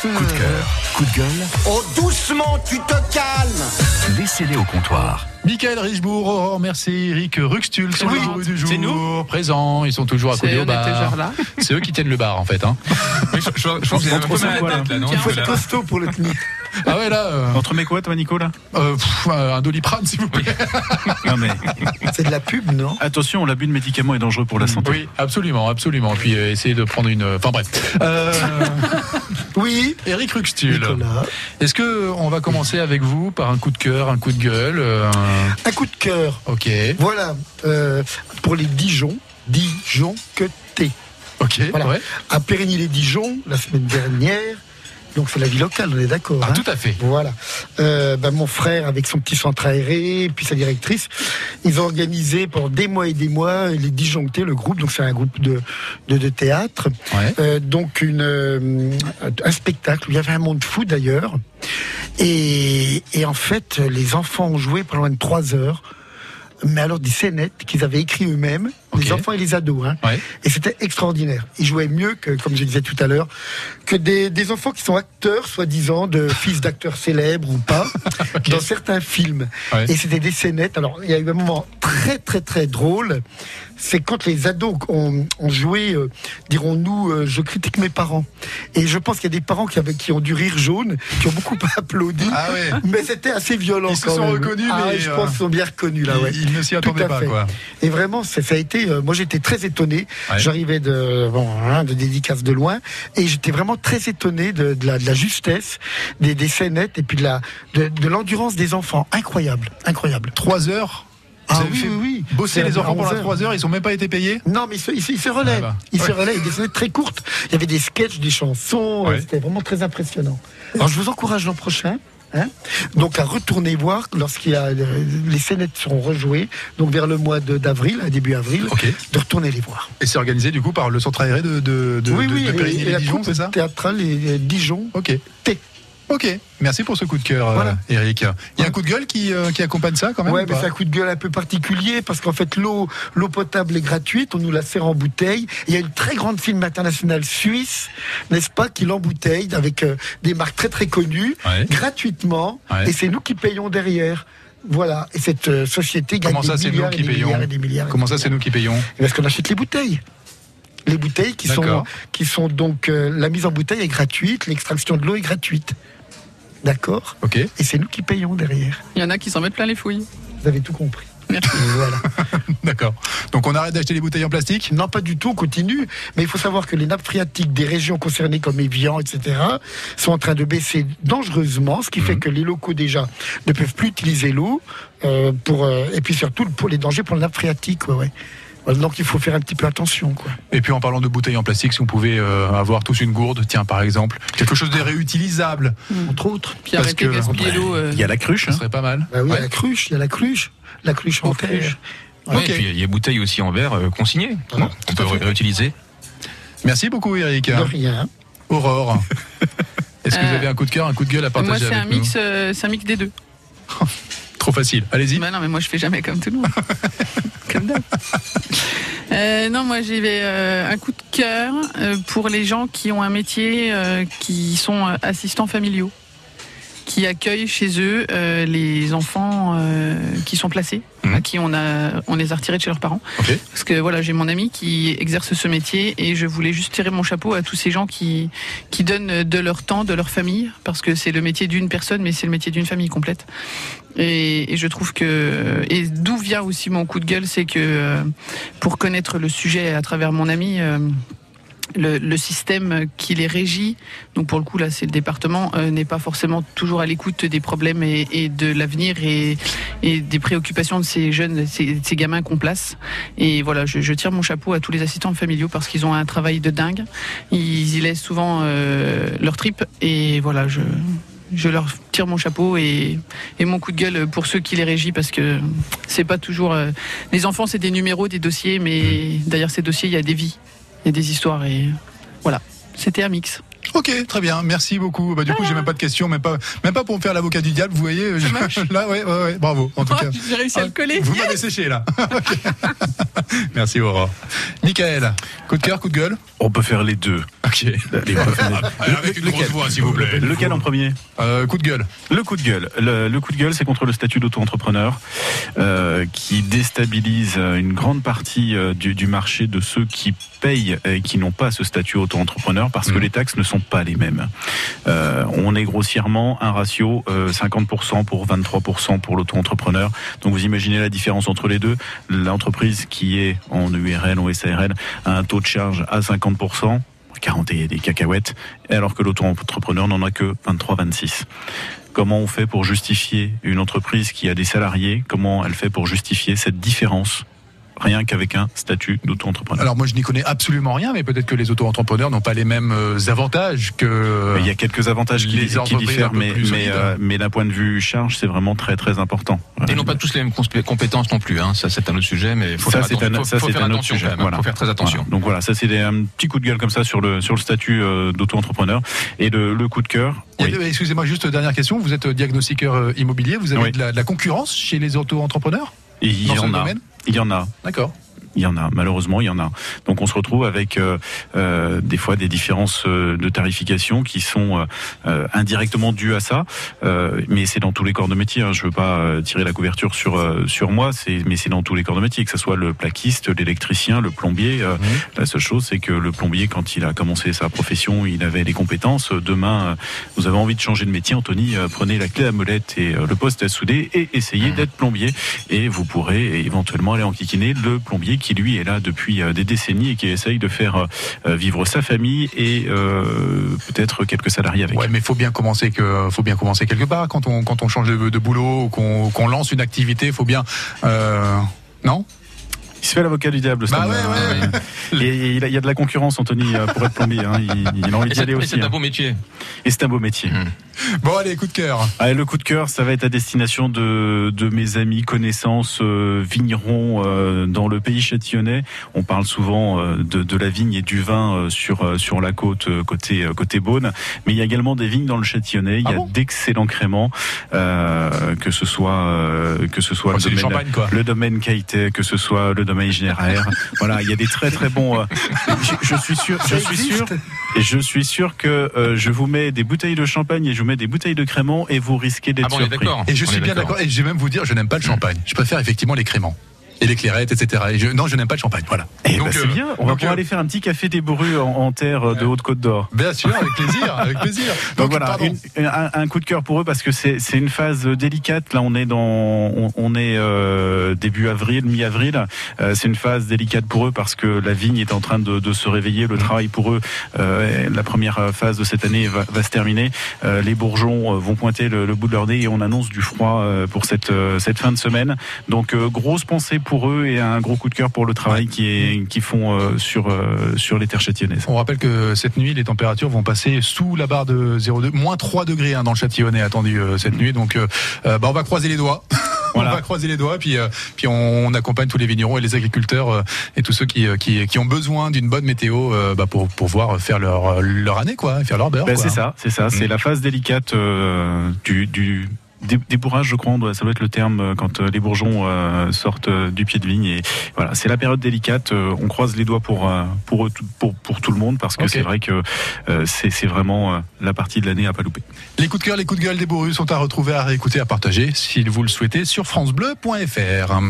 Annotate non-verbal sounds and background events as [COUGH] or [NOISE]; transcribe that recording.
Coup de cœur, coup de gueule, Oh, doucement, tu te calmes laissez-les au comptoir. Michael Richebourg, Aurore Mercier, Eric Ruxtul sont Oui, les heureux du jour. c'est nous. Présents, ils sont toujours C'est- accoudés au bar. C'est eux qui tiennent le bar en fait. Hein. [LAUGHS] Oui, je, je, je pense que c'est Ah ouais là, euh, Entre mes quoi, toi, Nico, là euh, pff, un doliprane s'il vous plaît. Non, mais C'est de la pub, non? attention, l'abus de médicaments est dangereux pour la santé. Oui, absolument, absolument. Puis euh, essayer de prendre une. Enfin bref. Euh, Oui. Eric Ruxtul, est-ce que on va commencer avec vous par un coup de cœur, un coup de gueule euh, un- Un coup de cœur. Ok, Voilà. euh, pour les Dijon. Dijon que t'es. ok, Voilà. ouais. À Périgny-les-Dijon, la semaine dernière. Donc c'est la vie locale, on est d'accord. Ah, hein tout à fait. Voilà. Euh, ben, mon frère, avec son petit centre aéré, et puis sa directrice, ils ont organisé pendant des mois et des mois les Disjonctés, le groupe. Donc c'est un groupe de, de, de théâtre. Ouais. Euh, donc une, euh, un spectacle où il y avait un monde fou d'ailleurs. Et, et en fait, les enfants ont joué pendant loin de trois heures. Mais alors des scénettes qu'ils avaient écrit eux-mêmes, les enfants et les ados. Hein. Ouais. Et c'était extraordinaire. Ils jouaient mieux que, comme je disais tout à l'heure, que des, des enfants qui sont acteurs, soi-disant, de [LAUGHS] fils d'acteurs célèbres ou pas, dans certains films. Ouais. Et c'était des scénettes. Alors, il y a eu un moment très, très, très drôle. C'est quand les ados ont, ont joué, euh, dirons-nous, euh, je critique mes parents. Et je pense qu'il y a des parents qui, avaient, qui ont du rire jaune, qui ont beaucoup [LAUGHS] applaudi. Ah ouais. Mais c'était assez violent. Ils se sont même. reconnus, Ah, mais, je euh, pense qu'ils sont bien reconnus là. Ouais. Ils, ne s'y attendaient pas quoi. Et vraiment, ça, ça a été. Euh, moi, j'étais très étonné. Ouais. J'arrivais de bon, hein, de dédicace de loin, et j'étais vraiment très étonné de, de la, de la justesse des, des scénettes et puis de la de, de l'endurance des enfants. Incroyable, incroyable. Trois heures. Ah oui, oui, oui. Bosser les enfants pendant 11 heures. trois heures, ils ont même pas été payés. Non, mais ils se, ils se- ils se relaient. Ah bah. Ils se relaient. Des scénettes très courtes. Il y avait des sketchs, des chansons. Ouais. C'était vraiment très impressionnant. Alors, je vous encourage l'an prochain. Hein donc à retourner voir lorsqu'il y a euh, les scénettes seront rejouées donc vers le mois d'avril à début avril de retourner les voir Et c'est organisé du coup par le centre aéré de, de, de, oui de, oui de et- et, la Périgny-les-Dijon, troupe c'est ça? théâtrale et, et Dijon Ok. T. Ok. Merci pour ce coup de cœur, euh, Voilà. Eric. Il y a un coup de gueule qui, euh, qui accompagne ça quand même Ouais, ou mais c'est un coup de gueule un peu particulier parce qu'en fait l'eau l'eau potable est gratuite, on nous la sert en bouteille. Il y a une très grande firme internationale suisse, n'est-ce pas, qui l'embouteille avec euh, des marques très très connues Ouais. gratuitement, Ouais. et c'est nous qui payons derrière. Voilà, et cette euh, société gagne Comment ça, des nous milliards qui et des milliards et des milliards. Comment ça, c'est nous qui payons Parce qu'on achète les bouteilles. Les bouteilles qui sont, qui sont donc euh, la mise en bouteille est gratuite, l'extraction de l'eau est gratuite. D'accord Ok. Et c'est nous qui payons derrière. Il y en a qui s'en mettent plein les fouilles. Vous avez tout compris. Merci. [LAUGHS] Voilà. [LAUGHS] D'accord. Donc on arrête d'acheter les bouteilles en plastique? Non, pas du tout, on continue. Mais il faut savoir que les nappes phréatiques des régions concernées comme Evian, etc., sont en train de baisser dangereusement, ce qui fait que les locaux déjà ne peuvent plus utiliser l'eau. euh, pour, euh, et puis surtout pour les dangers pour les nappes phréatiques. Ouais, ouais. Donc il faut faire un petit peu attention. Quoi. Et puis en parlant de bouteilles en plastique, si on pouvait euh, avoir tous une gourde, tiens par exemple, quelque chose de réutilisable, Entre autres. Puis Parce que- l'eau. euh, Il y a la cruche. ça hein. serait pas mal. Bah oui, il y Ouais. a la cruche, il y a la cruche. La cruche en Ok. terre. Ouais. Et puis il y a bouteilles aussi en verre euh, consignées. Bon, on peut réutiliser. Merci beaucoup Eric. De rien. Aurore. [LAUGHS] Est-ce que vous avez un coup de cœur, un coup de gueule à Moi, partager c'est un avec nous mix, euh, c'est un mix des deux. [LAUGHS] Trop facile. Allez-y. Bah non, mais moi je fais jamais comme tout le monde. [LAUGHS] Euh, non, moi j'ai euh, un coup de cœur euh, pour les gens qui ont un métier qui sont assistants familiaux, qui accueillent chez eux euh, les enfants euh, qui sont placés, Mhm. à qui on a on les a retirés de chez leurs parents. Ok. Parce que voilà, j'ai mon ami qui exerce ce métier et je voulais juste tirer mon chapeau à tous ces gens qui qui donnent de leur temps, de leur famille, parce que c'est le métier d'une personne, mais c'est le métier d'une famille complète. Et, et je trouve que et d'où vient aussi mon coup de gueule, c'est que euh, pour connaître le sujet à travers mon ami. Le, le système qui les régit, donc pour le coup là c'est le département, euh, n'est pas forcément toujours à l'écoute des problèmes et, et de l'avenir et, et des préoccupations de ces jeunes, de ces, ces gamins qu'on place. Et voilà, je, je tire mon chapeau à tous les assistants familiaux parce qu'ils ont un travail de dingue. Ils y laissent souvent euh, leur trip et voilà, je, je leur tire mon chapeau et, et mon coup de gueule pour ceux qui les régissent parce que c'est pas toujours. euh, les enfants, c'est des numéros, des dossiers, mais derrière ces dossiers, il y a des vies, il y a des histoires et voilà. C'était un mix. Ok, très bien, merci beaucoup. Bah, du coup, j'ai même pas de questions, même pas, même pas pour me faire l'avocat du diable, vous voyez. je- [LAUGHS] là, ouais, ouais, ouais, bravo. En tout cas, J'ai réussi à le coller. vous m'avez séché là. [LAUGHS] Merci Aurore. Michael, coup de cœur, coup de gueule? On peut faire les deux. Ok. Les- [LAUGHS] Avec une grosse voix, s'il vous plaît. Lequel en premier? Euh, coup de gueule. Le coup de gueule. Le, le coup de gueule, c'est contre le statut d'auto-entrepreneur euh, qui déstabilise une grande partie euh, du, du marché de ceux qui payent et qui n'ont pas ce statut auto-entrepreneur parce que Mhm. les taxes ne sont pas les mêmes. Euh, on est grossièrement un ratio euh, 50% pour 23% pour l'auto-entrepreneur. Donc vous imaginez la différence entre les deux. L'entreprise qui est en URL ou SARL a un taux de charge à 50%. 40 et des cacahuètes, alors que l'auto-entrepreneur n'en a que 23-26. Comment on fait pour justifier une entreprise qui a des salariés? Comment elle fait pour justifier cette différence? Rien qu'avec un statut d'auto-entrepreneur Alors moi, je n'y connais absolument rien, mais peut-être que les auto-entrepreneurs n'ont pas les mêmes euh, avantages que. Il y a quelques avantages qui, les qui diffèrent, mais, mais, euh, mais d'un point de vue charge, c'est vraiment très très important. Ils n'ont pas tous les mêmes compétences non plus. Hein. Ça, c'est un autre sujet, mais faut Ça, faire, un- faut, ça, faut c'est faire un autre attention sujet. quand même. Voilà. Faut faire très attention. Voilà. Donc voilà, ça c'est un petit coup de gueule comme ça sur le sur le statut euh, d'auto-entrepreneur et le, le coup de cœur. Oui. Excusez-moi, juste dernière question. Vous êtes diagnostiqueur immobilier. Vous avez Oui. de, la, de la concurrence chez les auto-entrepreneurs il dans y ce en a. domaine? Il y en a. D'accord. Il y en a, malheureusement, il y en a. Donc on se retrouve avec euh, euh, des fois des différences euh, de tarification qui sont euh, euh, indirectement dues à ça, Euh, mais c'est dans tous les corps de métier. Hein. Je veux pas euh, tirer la couverture sur euh, sur moi, c'est mais c'est dans tous les corps de métier, que ce soit le plaquiste, l'électricien, le plombier. euh, La seule chose, c'est que le plombier, quand il a commencé sa profession, il avait les compétences. Demain, vous avez envie de changer de métier, Anthony, prenez la clé à molette et le poste à souder et essayez d'être plombier. Et vous pourrez éventuellement aller enquiquiner le plombier qui, lui, est là depuis euh, des décennies et qui essaye de faire euh, vivre sa famille et euh, peut-être quelques salariés avec. Ouais, mais faut bien commencer que, faut bien commencer quelque part quand on quand on change de, de boulot ou qu'on qu'on lance une activité. Faut bien. Euh, non? Il se fait l'avocat du diable. Bah ouais, ouais, [LAUGHS] Et il, y a de la concurrence, Anthony, pour être plombier. hein. Il, il a envie d'y c'est aller et aussi. c'est un hein. beau métier. Et c'est un beau métier. [LAUGHS] Bon, allez, coup de cœur. Le coup de cœur, ça va être à destination de, de mes amis, connaissances, euh, vignerons euh, dans le pays châtillonnais. On parle souvent euh, de, de la vigne et du vin sur sur la côte côté côté Beaune, mais il y a également des vignes dans le châtillonnais. Il y Ah a bon? d'excellents créments, que ce soit euh, que ce soit Oh, le domaine le domaine Caïté, que ce soit le domaine Généraire. voilà, il y a des très très bons. je, je suis sûr, je suis sûr, je suis sûr que je vous mets des bouteilles de champagne et je vous mets des bouteilles de crément et vous risquez d'être Ah bon, surpris. d'accord. Et je On suis bien d'accord. Et je vais même vous dire, je n'aime pas le champagne. Je préfère effectivement les créments et les clairettes, etc. Et je, non, je n'aime pas le champagne. Voilà. Eh Donc, ben, c'est euh, bien. On va pouvoir euh, aller faire un petit café des bourrus en, en terre euh, de Haute-Côte d'Or. Bien sûr, avec plaisir, avec [LAUGHS] plaisir. Donc, voilà, une- un, un coup de cœur pour eux parce que c'est une phase délicate. Là, on est dans, on, on est euh, début avril, mi-avril. C'est une phase délicate pour eux parce que la vigne est en train de, de se réveiller. Le travail pour eux, la première phase de cette année va, va se terminer. Les bourgeons vont pointer le, le bout de leur nez et on annonce du froid pour cette cette fin de semaine. Donc grosse pensée pour eux et un gros coup de cœur pour le travail qui est qui font euh, sur euh, sur les terres châtillonnaises. On rappelle que cette nuit, les températures vont passer sous la barre de 0,2, moins 3 degrés hein, dans le Châtillonnais attendu euh, cette nuit. Donc, bah, on va croiser les doigts. [LAUGHS] Voilà. on va croiser les doigts, puis, euh, puis on, on accompagne tous les vignerons et les agriculteurs euh, et tous ceux qui, qui, qui ont besoin d'une bonne météo euh, bah, pour pouvoir faire leur, leur année, quoi, faire leur beurre. Ben, c'est ça, c'est ça. C'est Mm. la phase délicate du, débourrage, je crois, ça doit être le terme euh, quand euh, les bourgeons euh, sortent du pied de vigne. Et voilà, c'est la période délicate. on croise les doigts pour pour pour, pour tout le monde parce que c'est vrai que c'est vraiment la partie de l'année à pas louper. Les coups de cœur, les coups de gueule des bourrus sont à retrouver, à réécouter, à partager, si vous le souhaitez, sur francebleu.fr.